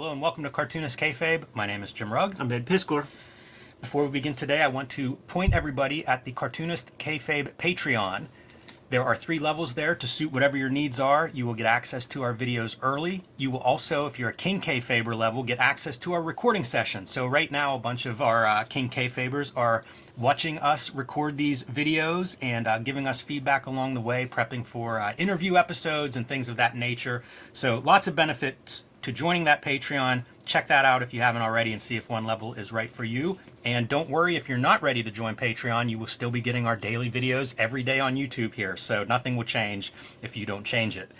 Hello and welcome to Cartoonist Kayfabe. My name is Jim Rugg. I'm Ed Piskor. Before we begin today, I want to point everybody at the Cartoonist Kayfabe Patreon. There are three levels there to suit whatever your needs are. You will get access to our videos early. You will also, if you're a King Kayfaber level, get access to our recording session. So right now, a bunch of our uh, King Kayfabers are watching us record these videos and uh, giving us feedback along the way, prepping for uh, interview episodes and things of that nature. So lots of benefits to joining that Patreon. Check that out if you haven't already and see if one level is right for you. And don't worry if you're not ready to join Patreon, you will still be getting our daily videos every day on YouTube here. So nothing will change if you don't change it.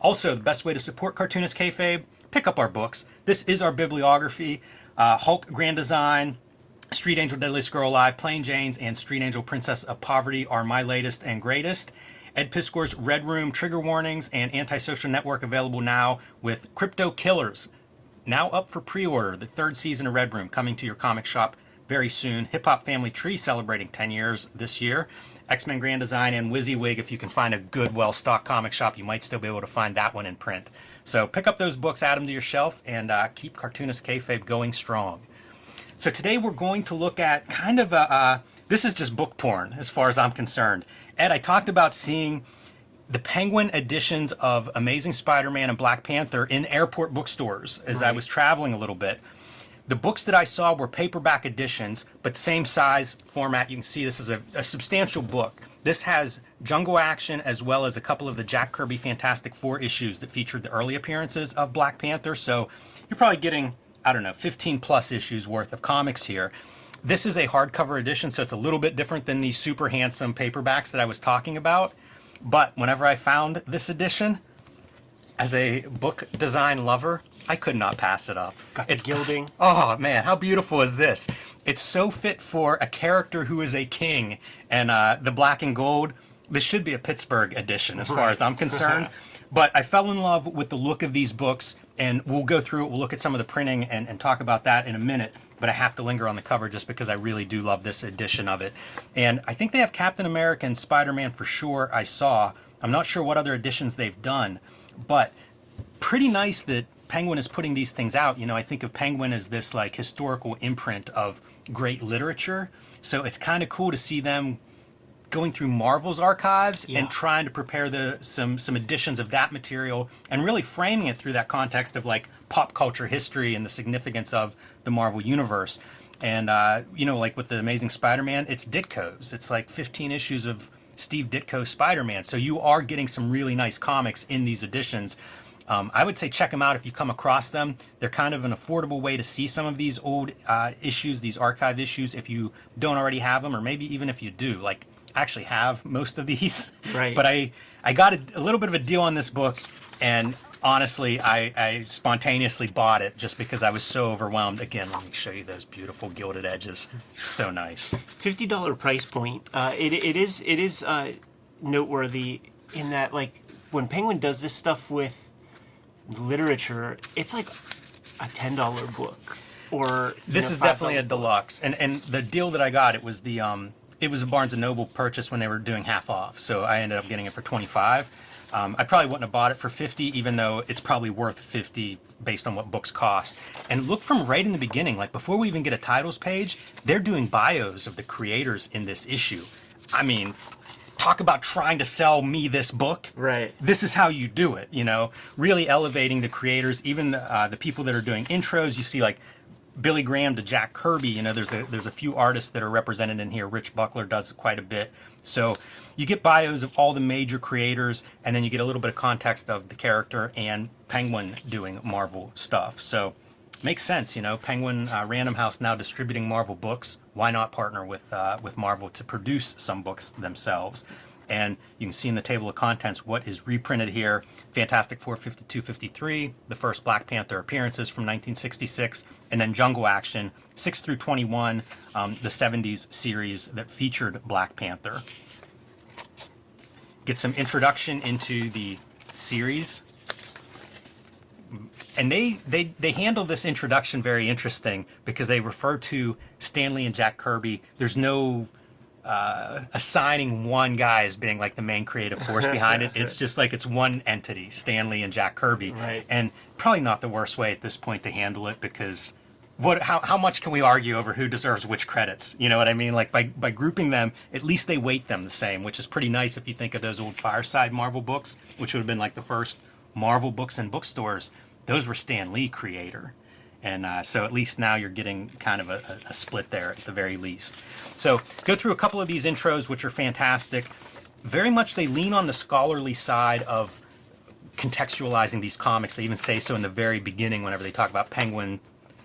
Also, the best way to support Cartoonist Kayfabe, pick up our books. This is our bibliography. Uh, Hulk Grand Design, Street Angel Deadliest Girl Alive, Plain Janes, and Street Angel Princess of Poverty are my latest and greatest. Ed Piskor's Red Room Trigger Warnings and Antisocial Network available now with Crypto Killers. Now up for pre order, the third season of Red Room coming to your comic shop very soon. Hip Hop Family Tree celebrating 10 years this year. X Men Grand Design and WYSIWYG. If you can find a good, well stocked comic shop, you might still be able to find that one in print. So pick up those books, add them to your shelf, and uh, keep Cartoonist Kayfabe going strong. So today we're going to look at kind of a. Uh, this is just book porn as far as I'm concerned. Ed, I talked about seeing the Penguin editions of Amazing Spider Man and Black Panther in airport bookstores as I was traveling a little bit. The books that I saw were paperback editions, but same size format. You can see this is a, a substantial book. This has Jungle Action as well as a couple of the Jack Kirby Fantastic Four issues that featured the early appearances of Black Panther. So you're probably getting, I don't know, 15 plus issues worth of comics here. This is a hardcover edition, so it's a little bit different than the super handsome paperbacks that I was talking about. But whenever I found this edition, as a book design lover, I could not pass it up. Got the gilding. Oh man, how beautiful is this? It's so fit for a character who is a king, and uh, the black and gold. This should be a Pittsburgh edition, as far as I'm concerned. but I fell in love with the look of these books, and we'll go through it. We'll look at some of the printing and, and talk about that in a minute. But I have to linger on the cover just because I really do love this edition of it. And I think they have Captain America and Spider Man for sure. I saw. I'm not sure what other editions they've done, but pretty nice that Penguin is putting these things out. You know, I think of Penguin as this like historical imprint of great literature. So it's kind of cool to see them going through Marvel's archives Yeah. and trying to prepare the some some editions of that material and really framing it through that context of like pop culture history and the significance of the Marvel universe. And uh, you know, like with the Amazing Spider-Man, it's Ditko's. It's like 15 issues of Steve Ditko Spider-Man. So you are getting some really nice comics in these editions. Um, I would say check them out if you come across them. They're kind of an affordable way to see some of these old uh, issues, these archive issues, if you don't already have them, or maybe even if you do. Like, actually have most of these, Right. but I I got a, a little bit of a deal on this book, and honestly, I, I spontaneously bought it just because I was so overwhelmed. Again, let me show you those beautiful gilded edges. So nice. Fifty dollar price point. Uh, it it is it is uh, noteworthy in that like when Penguin does this stuff with literature, it's like a ten dollar book. Or This know, is definitely a deluxe, and and the deal that I got it was the um it was a Barnes and Noble purchase when they were doing half off, so I ended up getting it for twenty five. Um, I probably wouldn't have bought it for fifty, even though it's probably worth fifty based on what books cost. And look from right in the beginning, like before we even get a titles page, they're doing bios of the creators in this issue. I mean, talk about trying to sell me this book Right. this is how you do it you know really elevating the creators even uh, the people that are doing intros you see like billy graham to jack kirby you know there's a there's a few artists that are represented in here. Rich buckler does quite a bit. So you get bios of all the major creators and then you get a little bit of context of the character and penguin doing marvel stuff. So makes sense you know penguin uh, random house now distributing marvel books. Why not partner with uh, with marvel to produce some books themselves and you can see in the table of contents what is reprinted here. Fantastic four 52 53 the first black panther appearances from 1966 and then jungle action 6 through 21 um, the 70s series that featured black panther. Get some introduction into the series. And they they they handle this introduction very interesting because they refer to Stan Lee and Jack Kirby. There's no uh, assigning one guy as being like the main creative force behind it. It's just like it's one entity, Stan Lee and Jack Kirby, Right. and probably not the worst way at this point to handle it because what how, how much can we argue over who deserves which credits? You know what I mean? Like by by grouping them, at least they weight them the same, which is pretty nice if you think of those old Fireside Marvel books, which would have been like the first Marvel books in bookstores. Those were Stan Lee creator. And uh, so at least now you're getting kind of a, a, split there at the very least. So go through a couple of these intros, which are fantastic. Very much they lean on the scholarly side of contextualizing these comics. They even say so in the very beginning whenever they talk about Penguin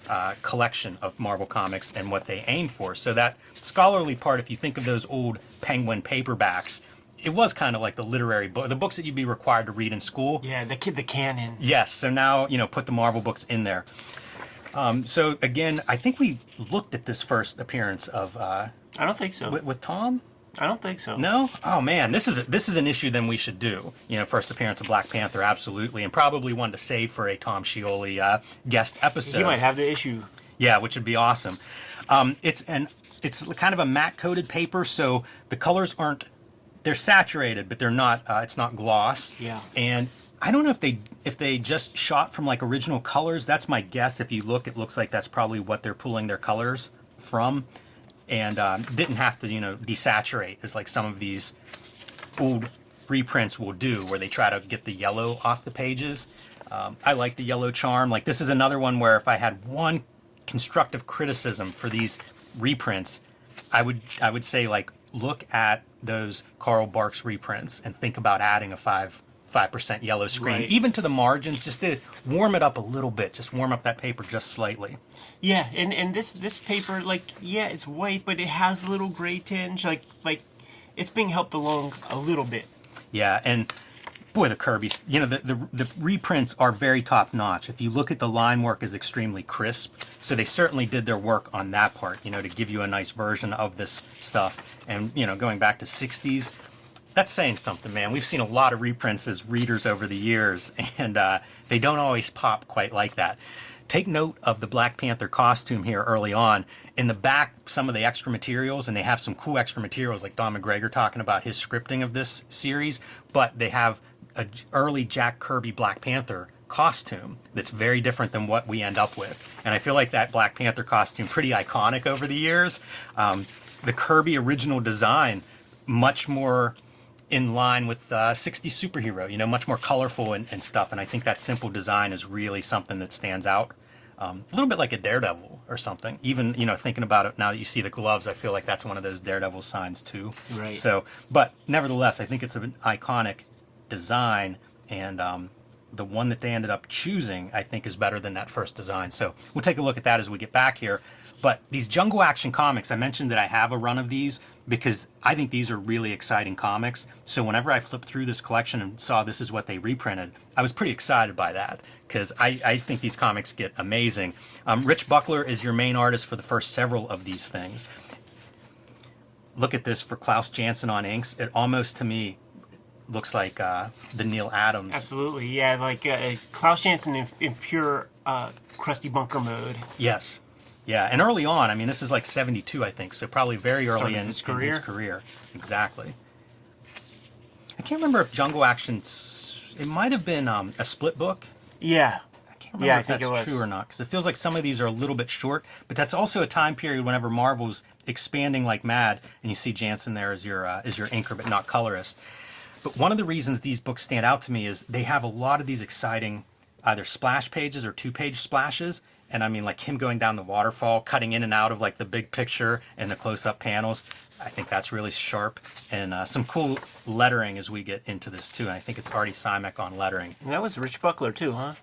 uh, collection of Marvel comics and what they aim for. So that scholarly part, if you think of those old Penguin paperbacks, it was kind of like the literary book, the books that you'd be required to read in school. Yeah, the kid, the canon. Yes. So now you know, put the Marvel books in there. Um, so again, I think we looked at this first appearance of uh, I don't think so. with, with Tom. I don't think so. No? Oh man, this is a, this is an issue then we should do. You know, first appearance of Black Panther, absolutely, and probably one to save for a Tom Scioli uh, guest episode. He might have the issue. Yeah, which would be awesome. Um, it's an it's kind of a matte coated paper, so the colors aren't they're saturated, but they're not. Uh, it's not gloss. Yeah. And I don't know if they if they just shot from like original colors. That's my guess. If you look, it looks like that's probably what they're pulling their colors from, and um, didn't have to you know desaturate as like some of these old reprints will do, where they try to get the yellow off the pages. Um, I like the yellow charm. Like this is another one where if I had one constructive criticism for these reprints, I would I would say like look at those Carl Barks reprints and think about adding a five five percent yellow screen, Right. even to the margins, just to warm it up a little bit, just warm up that paper just slightly. Yeah, and and this this paper, like, yeah, it's white, but it has a little gray tinge. Like like, it's being helped along a little bit. Yeah, and boy, the Kirby's, you know, the, the, the reprints are very top notch. If you look at the line work is extremely crisp. So they certainly did their work on that part, you know, to give you a nice version of this stuff. And, you know, going back to 60s, that's saying something, man. We've seen a lot of reprints as readers over the years, and uh, they don't always pop quite like that. Take note of the Black Panther costume here early on. In the back, some of the extra materials, and they have some cool extra materials, like Don McGregor talking about his scripting of this series. But they have an early Jack Kirby Black Panther costume that's very different than what we end up with. And I feel like that Black Panther costume pretty iconic over the years. Um, the Kirby original design, much more in line with uh, 60s superhero, you know, much more colorful and, and stuff. And I think that simple design is really something that stands out. Um, a little bit like a Daredevil or something. Even, you know, thinking about it now that you see the gloves, I feel like that's one of those Daredevil signs too. Right. So, but nevertheless, I think it's an iconic design. And um, the one that they ended up choosing, I think, is better than that first design. So we'll take a look at that as we get back here. But these Jungle Action comics, I mentioned that I have a run of these because I think these are really exciting comics. So whenever I flipped through this collection and saw this is what they reprinted, I was pretty excited by that because I, I think these comics get amazing. Um, Rich Buckler is your main artist for the first several of these things. Look at this for Klaus Janson on inks. It almost to me looks like uh, the Neal Adams. Absolutely, yeah. Like uh, Klaus Janson in, in pure uh, crusty bunker mode. Yes. Yeah, and early on, I mean, this is like 72, I think, so probably very early in his in his career. Exactly. I can't remember if Jungle Action, it might have been um, a split book. Yeah, I can't remember Yeah, I if think that's it was. true or not, because it feels like some of these are a little bit short, but that's also a time period whenever Marvel's expanding like mad, and you see Janson there as your, uh, as your inker, but not colorist. But one of the reasons these books stand out to me is they have a lot of these exciting either splash pages or two page splashes. And I mean, like him going down the waterfall, cutting in and out of like the big picture and the close up panels. I think that's really sharp. And uh, some cool lettering as we get into this too. And I think it's Artie Simek on lettering. and that was Rich Buckler too, huh?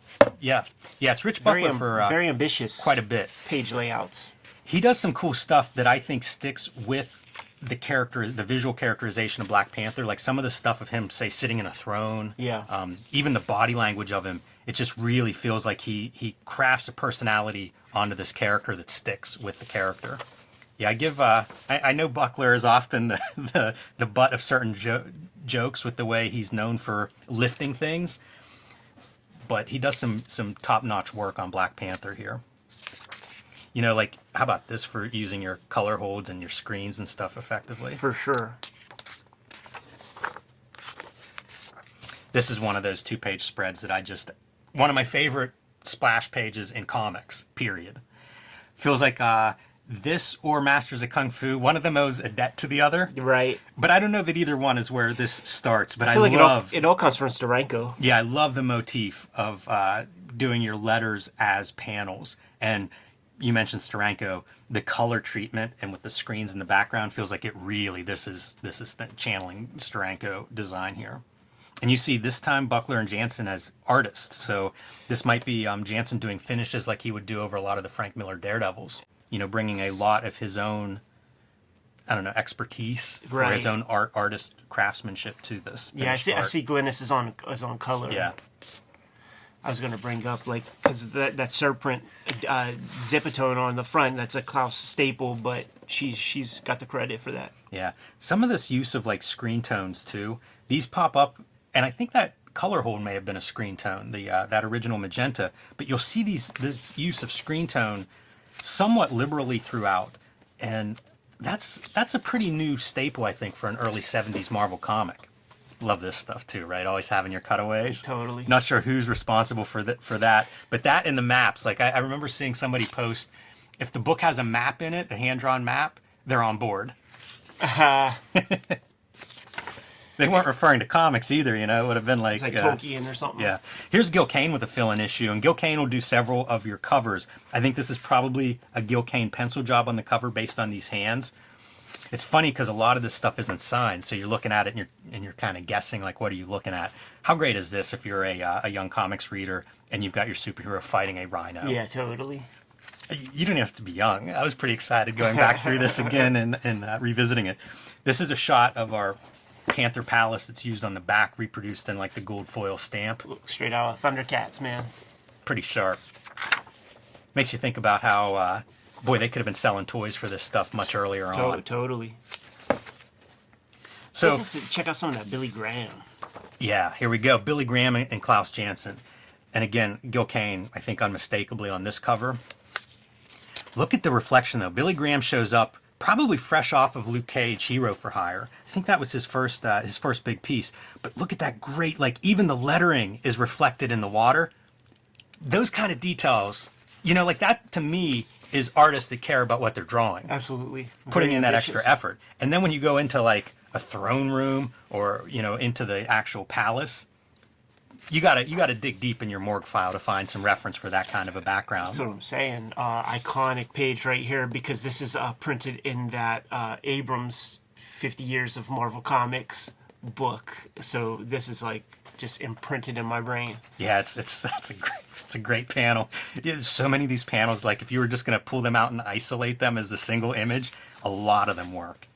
Yeah. Yeah, it's Rich Very, Buckler am- for uh, very ambitious. quite a bit. page layouts. he does some cool stuff that I think sticks with the character, the visual characterization of Black Panther. Like some of the stuff of him, say, sitting in a throne. Yeah. Um, even the body language of him, it just really feels like he he crafts a personality onto this character that sticks with the character. Yeah, I give. Uh, I, I know Buckler is often the the, the butt of certain jo- jokes with the way he's known for lifting things, but he does some some top notch work on Black Panther here. You know, like how about this for using your color holds and your screens and stuff effectively? For sure. This is one of those two page spreads that I just one of my favorite splash pages in comics, period. Feels like uh this or Masters of Kung Fu, one of them owes a debt to the other. Right. But I don't know that either one is where this starts. But I, I like love it all, it all comes from Steranko. Yeah, I love the motif of uh, doing your letters as panels. And you mentioned Steranko, the color treatment and with the screens in the background feels like it really this is this is the channeling Steranko design here. And you see this time Buckler and Janson as artists. So this might be um, Janson doing finishes like he would do over a lot of the Frank Miller Daredevils. You know, bringing a lot of his own, I don't know, expertise or his own art artist craftsmanship to this. Yeah, I see. I see Glynis is on is on color. Yeah. I was gonna bring up like because that that serpent uh, zipatone on the front that's a Klaus staple, but she's she's got the credit for that. Yeah, some of this use of like screen tones too. These pop up, and I think that color hold may have been a screen tone, the uh, that original magenta. But you'll see these this use of screen tone somewhat liberally throughout, and that's that's a pretty new staple, I think, for an early '70s Marvel comic. Love this stuff too, right? Always having your cutaways. Totally. Not sure who's responsible for that for that, but that and the maps. Like I, I remember seeing somebody post, if the book has a map in it, the hand drawn map, they're on board. They weren't referring to comics either, you know. It would have been like, like uh, Tolkien or something. yeah. Here's Gil Kane with a fill-in issue, and Gil Kane will do several of your covers. I think this is probably a Gil Kane pencil job on the cover based on these hands. It's funny because a lot of this stuff isn't signed, so you're looking at it and you're and you're kind of guessing like, what are you looking at? How great is this if you're a uh, a young comics reader and you've got your superhero fighting a rhino? Yeah, totally. you don't have to be young. I was pretty excited going back through this again and, and uh, revisiting it. This is a shot of our Panther Palace that's used on the back, reproduced in like the gold foil stamp. Look straight out of Thundercats, man. Pretty sharp. Makes you think about how, uh, boy, they could have been selling toys for this stuff much earlier To- on. totally. So, check out some of that Billy Graham. yeah, here we go. Billy Graham and Klaus Janson. And again, Gil Kane, I think unmistakably on this cover. Look at the reflection though. Billy Graham shows up probably fresh off of Luke Cage Hero for Hire. I think that was his first uh, his first big piece. But look at that great like even the lettering is reflected in the water. Those kind of details, you know, like that to me is artists that care about what they're drawing Absolutely. putting Very in that ambitious. extra effort. And then when you go into like a throne room or you know into the actual palace, you gotta you gotta dig deep in your morgue file to find some reference for that kind of a background. That's what I'm saying. Uh, iconic page right here because this is uh, printed in that uh, Abrams 50 Years of Marvel Comics book. So this is like just imprinted in my brain. yeah, it's it's that's a great it's a great panel. There's so many of these panels. Like if you were just gonna pull them out and isolate them as a single image, a lot of them work.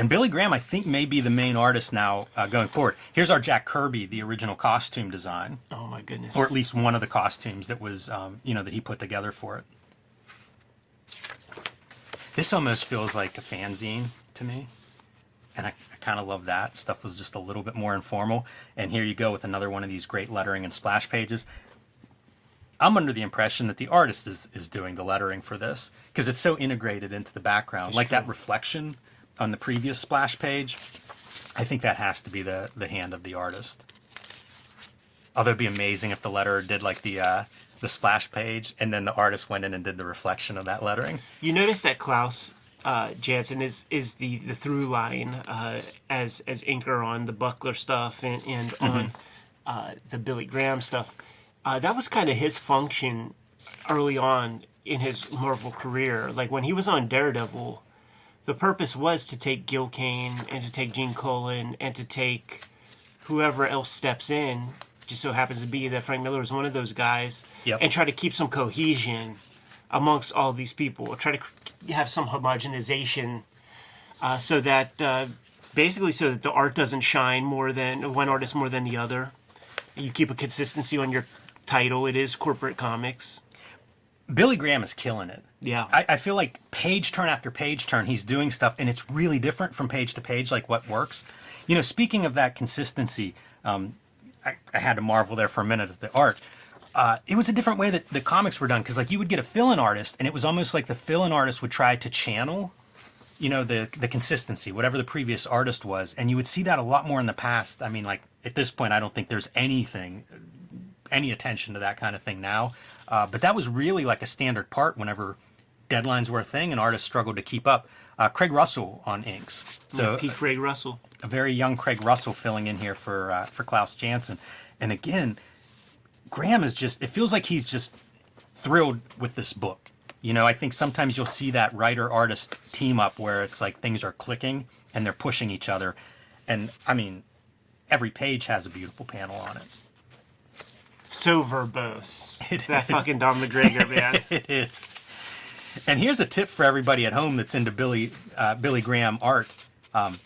And Billy Graham, I think, may be the main artist now uh, going forward. Here's our Jack Kirby, the original costume design. Oh my goodness. or at least one of the costumes that was um, you know that he put together for it. This almost feels like a fanzine to me, and I, I kind of love that stuff was just a little bit more informal. And here you go with another one of these great lettering and splash pages. I'm under the impression that the artist is, is doing the lettering for this because it's so integrated into the background, like that reflection on the previous splash page. I think that has to be the the hand of the artist. Although it'd be amazing if the letterer did like the uh, the splash page, and then the artist went in and did the reflection of that lettering. You notice that Klaus uh, Janson is is the the through line uh, as as inker on the Buckler stuff and and on uh, the Billy Graham stuff. Uh, that was kind of his function early on in his Marvel career. Like when he was on Daredevil, the purpose was to take Gil Kane and to take Gene Colan and to take whoever else steps in. Just so happens to be that Frank Miller was one of those guys, Yep. and try to keep some cohesion amongst all these people. Try to have some homogenization, uh, so that uh, basically so that the art doesn't shine more than one artist more than the other. You keep a consistency on your title. It is corporate comics. Billy Graham is killing it. Yeah. I, I feel like page turn after page turn, he's doing stuff, and it's really different from page to page, like what works. You know, speaking of that consistency, um, I, I had to marvel there for a minute at the art. uh, it was a different way that the comics were done because like you would get a fill-in artist, and it was almost like the fill-in artist would try to channel, you know, the the consistency, whatever the previous artist was, and you would see that a lot more in the past. I mean, like at this point, I don't think there's anything, any attention to that kind of thing now. Uh, but that was really like a standard part whenever deadlines were a thing and artists struggled to keep up. Uh, Craig Russell on inks, so P. Craig Russell. a very young Craig Russell filling in here for uh, for Klaus Janson. And again, Graham is just it feels like he's just thrilled with this book. You know, I think sometimes you'll see that writer artist team up where it's like things are clicking and they're pushing each other. And I mean, every page has a beautiful panel on it. So verbose. It that is. fucking Don McGregor, man. It is. And here's a tip for everybody at home that's into Billy uh, Billy Graham art. Um,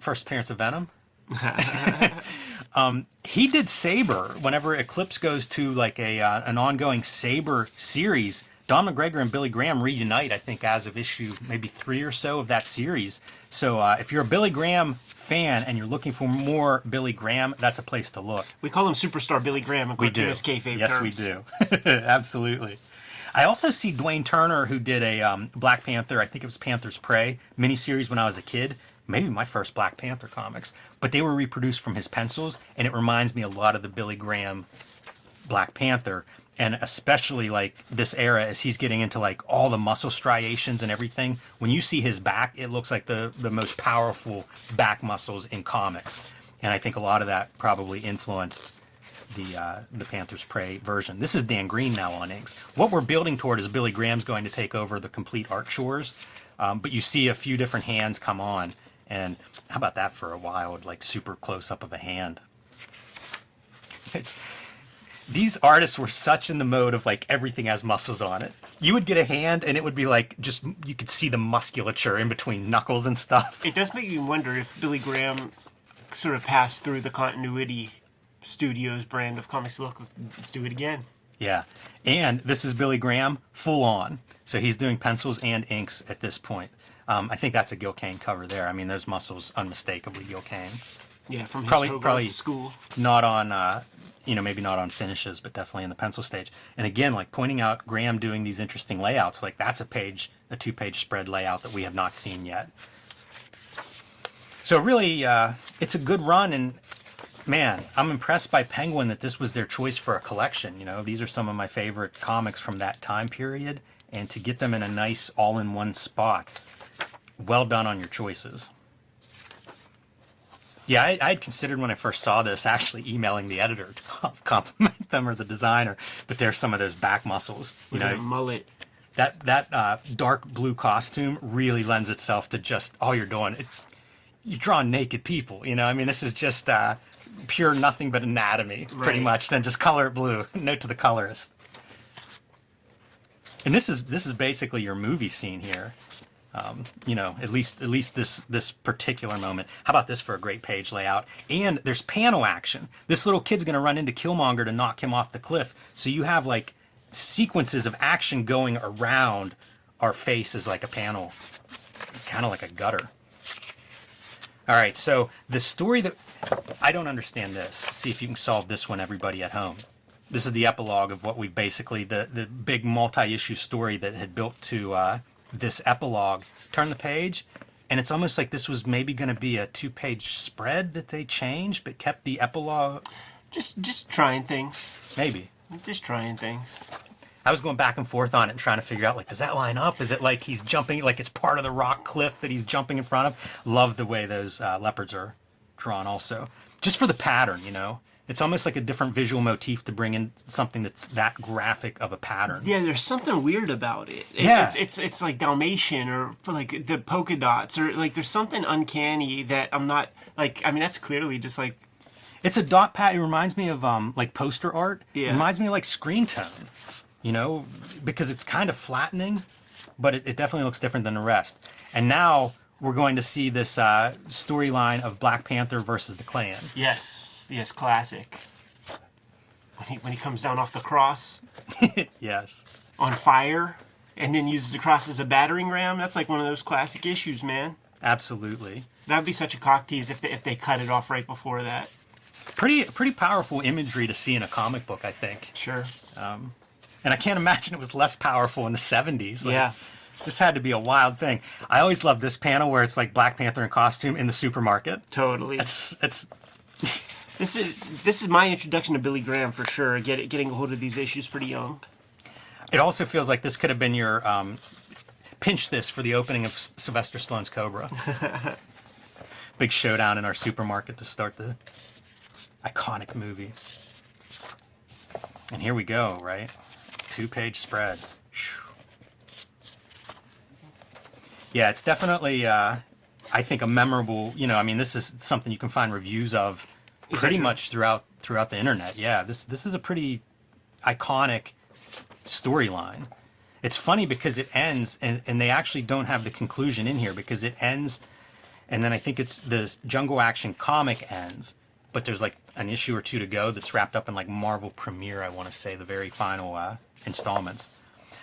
first appearance of Venom. um, he did Sabre whenever Eclipse goes to like a uh, an ongoing Sabre series. Don McGregor and Billy Graham reunite, I think, as of issue maybe three or so of that series. So uh, if you're a Billy Graham fan and you're looking for more Billy Graham, that's a place to look. we call him Superstar Billy Graham We do. yes, terms. we do. Absolutely. I also see Dwayne Turner, who did a um, Black Panther, I think it was Panther's Prey miniseries when I was a kid. Maybe my first Black Panther comics, but they were reproduced from his pencils, and it reminds me a lot of the Billy Graham Black Panther, and especially like this era as he's getting into like all the muscle striations and everything. When you see his back, it looks like the the most powerful back muscles in comics, and I think a lot of that probably influenced the uh, the Panthers Prey version. This is Dan Green now on inks. What we're building toward is Billy Graham's going to take over the complete art chores, um, but you see a few different hands come on, and how about that for a wild like super close up of a hand? It's these artists were such in the mode of like everything has muscles on it. You would get a hand and it would be like just you could see the musculature in between knuckles and stuff. It does make me wonder if Billy Graham sort of passed through the continuity studios brand of comics. Look, let's do it again. Yeah. And this is Billy Graham full on. So he's doing pencils and inks at this point. Um, I think that's a Gil Kane cover there. I mean, those muscles unmistakably Gil Kane. Yeah, from his Probably- probably- school. Not on, uh, you know, maybe not on finishes, but definitely in the pencil stage. And again, like pointing out Graham doing these interesting layouts, like that's a page, a two page spread layout that we have not seen yet. So really, uh, it's a good run, and man, I'm impressed by Penguin that this was their choice for a collection. You know, these are some of my favorite comics from that time period, and to get them in a nice all-in-one spot, well done on your choices. Yeah, I, I had considered when I first saw this actually emailing the editor to compliment them or the designer, but there's some of those back muscles. You know, mullet. that that uh, dark blue costume really lends itself to just all you're doing. It, you're drawing naked people. You know, I mean, this is just uh, pure nothing but anatomy, pretty much. Then just color it blue. Note to the colorist. And this is this is basically your movie scene here. Um, you know, at least at least this this particular moment. How about this for a great page layout? And there's panel action. This little kid's gonna run into Killmonger to knock him off the cliff. So you have like sequences of action going around our face like a panel, kind of like a gutter. All right, so the story that I don't understand this. See if you can solve this one, everybody at home. This is the epilogue of what we basically the the big multi-issue story that had built to uh, this epilogue. Turn the page, and it's almost like this was maybe going to be a two-page spread that they changed, but kept the epilogue. Just, just trying things. Maybe Just trying things. I was going back and forth on it and trying to figure out like, does that line up? Is it like he's jumping, like it's part of the rock cliff that he's jumping in front of? Love the way those uh, leopards are drawn, also, just for the pattern. You know, it's almost like a different visual motif to bring in something that's that graphic of a pattern. Yeah, there's something weird about it. It- Yeah. it's, it's it's like Dalmatian or for like the polka dots or like there's something uncanny that I'm not like. I mean, that's clearly just like It's a dot pat. It reminds me of um like poster art. Yeah. It reminds me of like screen tone. You know, because it's kind of flattening, but it, it definitely looks different than the rest. And now we're going to see this uh, storyline of Black Panther versus the Klan. yes, yes, classic. When he when he comes down off the cross Yes. on fire and then uses the cross as a battering ram. That's like one of those classic issues, man. Absolutely. That'd be such a cock tease if they if they cut it off right before that. pretty pretty powerful imagery to see in a comic book, I think. Sure. Um, and I can't imagine it was less powerful in the 70s. Like, Yeah. This had to be a wild thing. I always love this panel where it's like Black Panther in costume in the supermarket. Totally. It's it's This is this is my introduction to Billy Graham for sure. Get, getting a hold of these issues pretty young. it also feels like this could have been your um, pinch this for the opening of S- Sylvester Stallone's Cobra. Big showdown in our supermarket to start the iconic movie. And here we go, right? Two page spread. Yeah, it's definitely, uh, I think, a memorable. You know, I mean, this is something you can find reviews of pretty much throughout throughout the internet. Yeah, this this is a pretty iconic storyline. It's funny because it ends, and, and they actually don't have the conclusion in here because it ends, and then I think it's the Jungle Action comic ends, but there's like an issue or two to go that's wrapped up in like Marvel Premiere, I want to say, the very final uh, installments.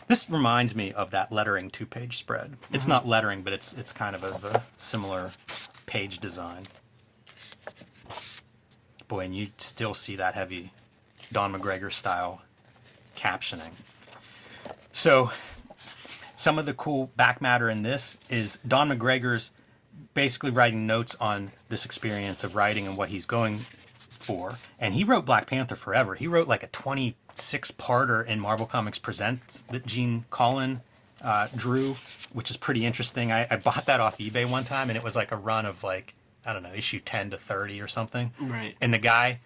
This reminds me of that lettering two page spread. It's not lettering, but it's it's kind of a, a similar page design. Boy, and you still see that heavy Don McGregor style captioning. So, some of the cool back matter in this is Don McGregor's basically writing notes on this experience of writing and what he's going for. And he wrote Black Panther forever. He wrote like a 26 parter in Marvel Comics Presents that Gene Colan uh, drew, which is pretty interesting. I, I bought that off eBay one time and it was like a run of like, I don't know, issue 10 to 30 or something. Right. And the guy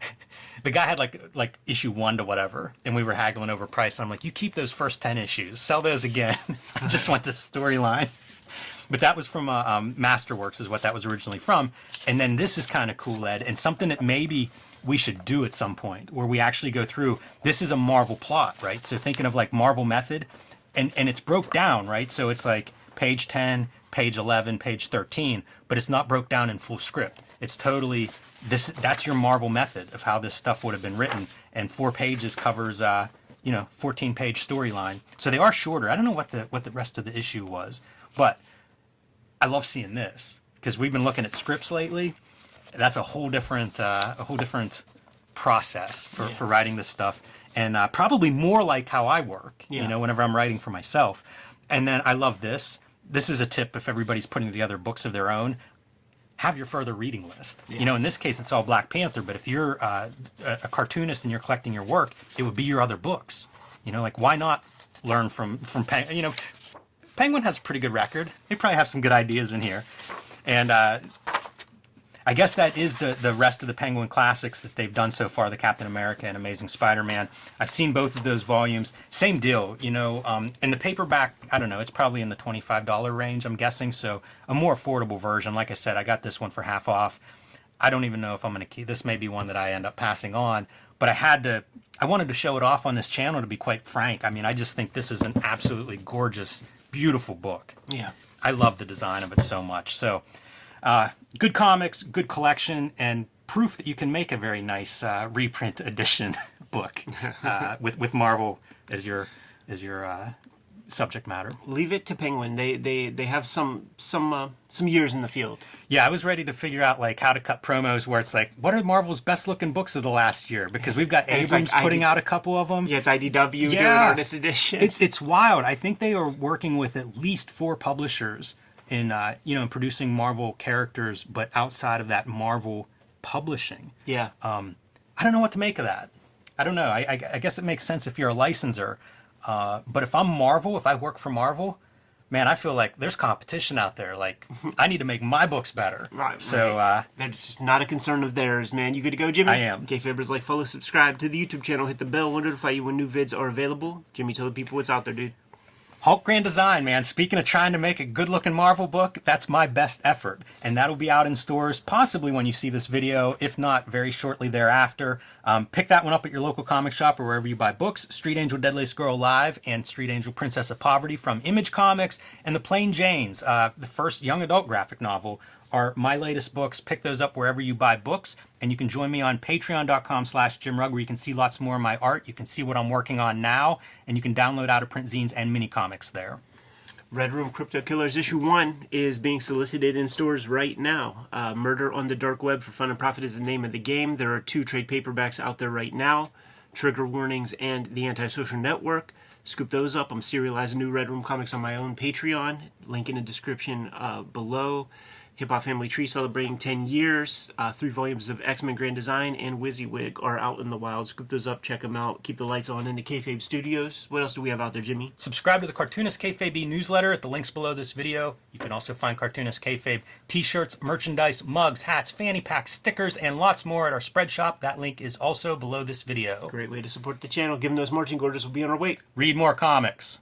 the guy had like like issue one to whatever, and we were haggling over price. And I'm like, you keep those first ten issues, sell those again. I just want the storyline. But that was from uh, um, Masterworks, is what that was originally from. And then this is kind of cool, Ed, and something that maybe we should do at some point, where we actually go through. This is a Marvel plot, right? So thinking of like Marvel method, and and it's broke down, right? So it's like page ten, page eleven, page thirteen, but it's not broke down in full script. It's totally this. That's your Marvel method of how this stuff would have been written, and four pages covers, uh, you know, fourteen page storyline. So they are shorter. I don't know what the what the rest of the issue was, but I love seeing this because we've been looking at scripts lately. That's a whole different uh, a whole different process for, for writing this stuff, and uh, probably more like how I work. Yeah. You know, whenever I'm writing for myself. And then I love this. This is a tip if everybody's putting together books of their own. Have your further reading list. You know, in this case, it's all Black Panther. But if you're uh, a, a cartoonist and you're collecting your work, it would be your other books. You know, like why not learn from from Pen- you know Penguin has a pretty good record. They probably have some good ideas in here, and uh, I guess that is the the rest of the Penguin classics that they've done so far: the Captain America and Amazing Spider-Man. I've seen both of those volumes. Same deal, you know. Um, in the paperback, I don't know. It's probably in the twenty-five dollar range, I'm guessing. So a more affordable version. Like I said, I got this one for half off. I don't even know if I'm going to keep. This may be one that I end up passing on, but I had to. I wanted to show it off on this channel. To be quite frank, I mean, I just think this is an absolutely gorgeous, beautiful book. Yeah. I love the design of it so much. So, uh, good comics, good collection, and proof that you can make a very nice uh, reprint edition book uh, with with Marvel as your as your uh, subject matter. Leave it to Penguin. They they they have some some uh, some years in the field. Yeah, I was ready to figure out like how to cut promos where it's like, what are Marvel's best looking books of the last year? Because we've got And it's like Abrams putting ID out a couple of them. Yeah, it's IDW doing Yeah. artist editions. It's it's wild. I think they are working with at least four publishers in uh, you know in producing Marvel characters, but outside of that Marvel publishing. yeah. I don't know what to make of that. I don't know. I, I, I guess it makes sense if you're a licensor, uh, but if I'm Marvel, if I work for Marvel, man, I feel like there's competition out there. Like I need to make my books better. Right, So right. uh, That's just not a concern of theirs, man. You good to go, Jimmy? I am. Okay, Fabers, like, follow, subscribe to the YouTube channel, hit the bell, notify you when new vids are available. Jimmy, tell the people what's out there, dude. Hulk Grand Design, man. Speaking of trying to make a good looking Marvel book, that's my best effort. And that'll be out in stores possibly when you see this video, if not very shortly thereafter. Um, pick that one up at your local comic shop or wherever you buy books. Street Angel Deadliest Girl Live and Street Angel Princess of Poverty from Image Comics and The Plain Janes, uh, the first young adult graphic novel, are my latest books. Pick those up wherever you buy books. And you can join me on patreon.com slash Jim Rugg where you can see lots more of my art. You can see what I'm working on now. And you can download out of print zines and mini comics there. Red Room Crypto Killers issue one is being solicited in stores right now. Uh, Murder on the Dark Web for Fun and Profit is the name of the game. There are two trade paperbacks out there right now Trigger Warnings and The Antisocial Network. Scoop those up. I'm serializing new Red Room comics on my own Patreon. Link in the description uh, below. Hip Hop Family Tree celebrating 10 years. Uh, three volumes of X Men Grand Design and WYSIWYG are out in the wild. Scoop those up, check them out. Keep the lights on in the Kayfabe Studios. What else do we have out there, Jimmy? Subscribe to the Cartoonist Kayfabe newsletter at the links below this video. You can also find Cartoonist Kayfabe t-shirts, merchandise, mugs, hats, fanny packs, stickers, and lots more at our spread shop. That link is also below this video. Great way to support the channel. Given those marching orders, we'll be on our way. Read more comics.